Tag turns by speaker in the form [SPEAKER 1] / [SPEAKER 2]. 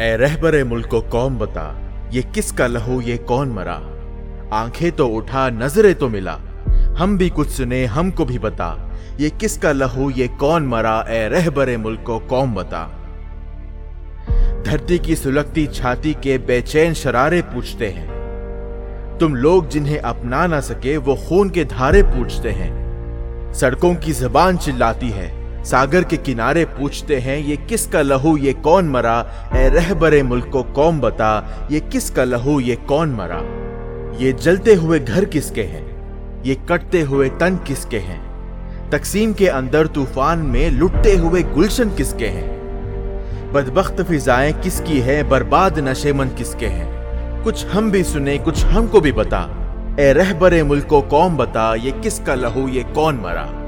[SPEAKER 1] ए रहबरे मुल्को कौम बता, ये किसका लहू, ये कौन मरा? आँखें तो उठा, नज़रें तो मिला। हम भी कुछ सुने, हमको भी बता, ये किसका लहू, ये कौन मरा? ए रहबरे मुल्को कौम बता। धरती की सुलगती छाती के बेचैन शरारे पूछते हैं। तुम लोग जिन्हें अपना ना सके, वो खून के धारे पूछते हैं। सड़कों की जबान चिल्लाती है। सागर के किनारे पूछते हैं, ये किसका लहू, ये कौन मरा? ए रहबरे मुल्क को कौम बता, ये किसका लहू, ये कौन मरा? ये जलते हुए घर किसके हैं? ये कटते हुए तन किसके हैं? तकसीम के अंदर तूफ़ान में लुटते हुए गुलशन किसके हैं? बदबख्त फिजाएँ किसकी है? बर्बाद नशेमन किसके हैं? कुछ हम भी सुने, कुछ हमको भी बता। ए रहबरे मुल्को कौम बता, ये किसका लहू, ये कौन मरा?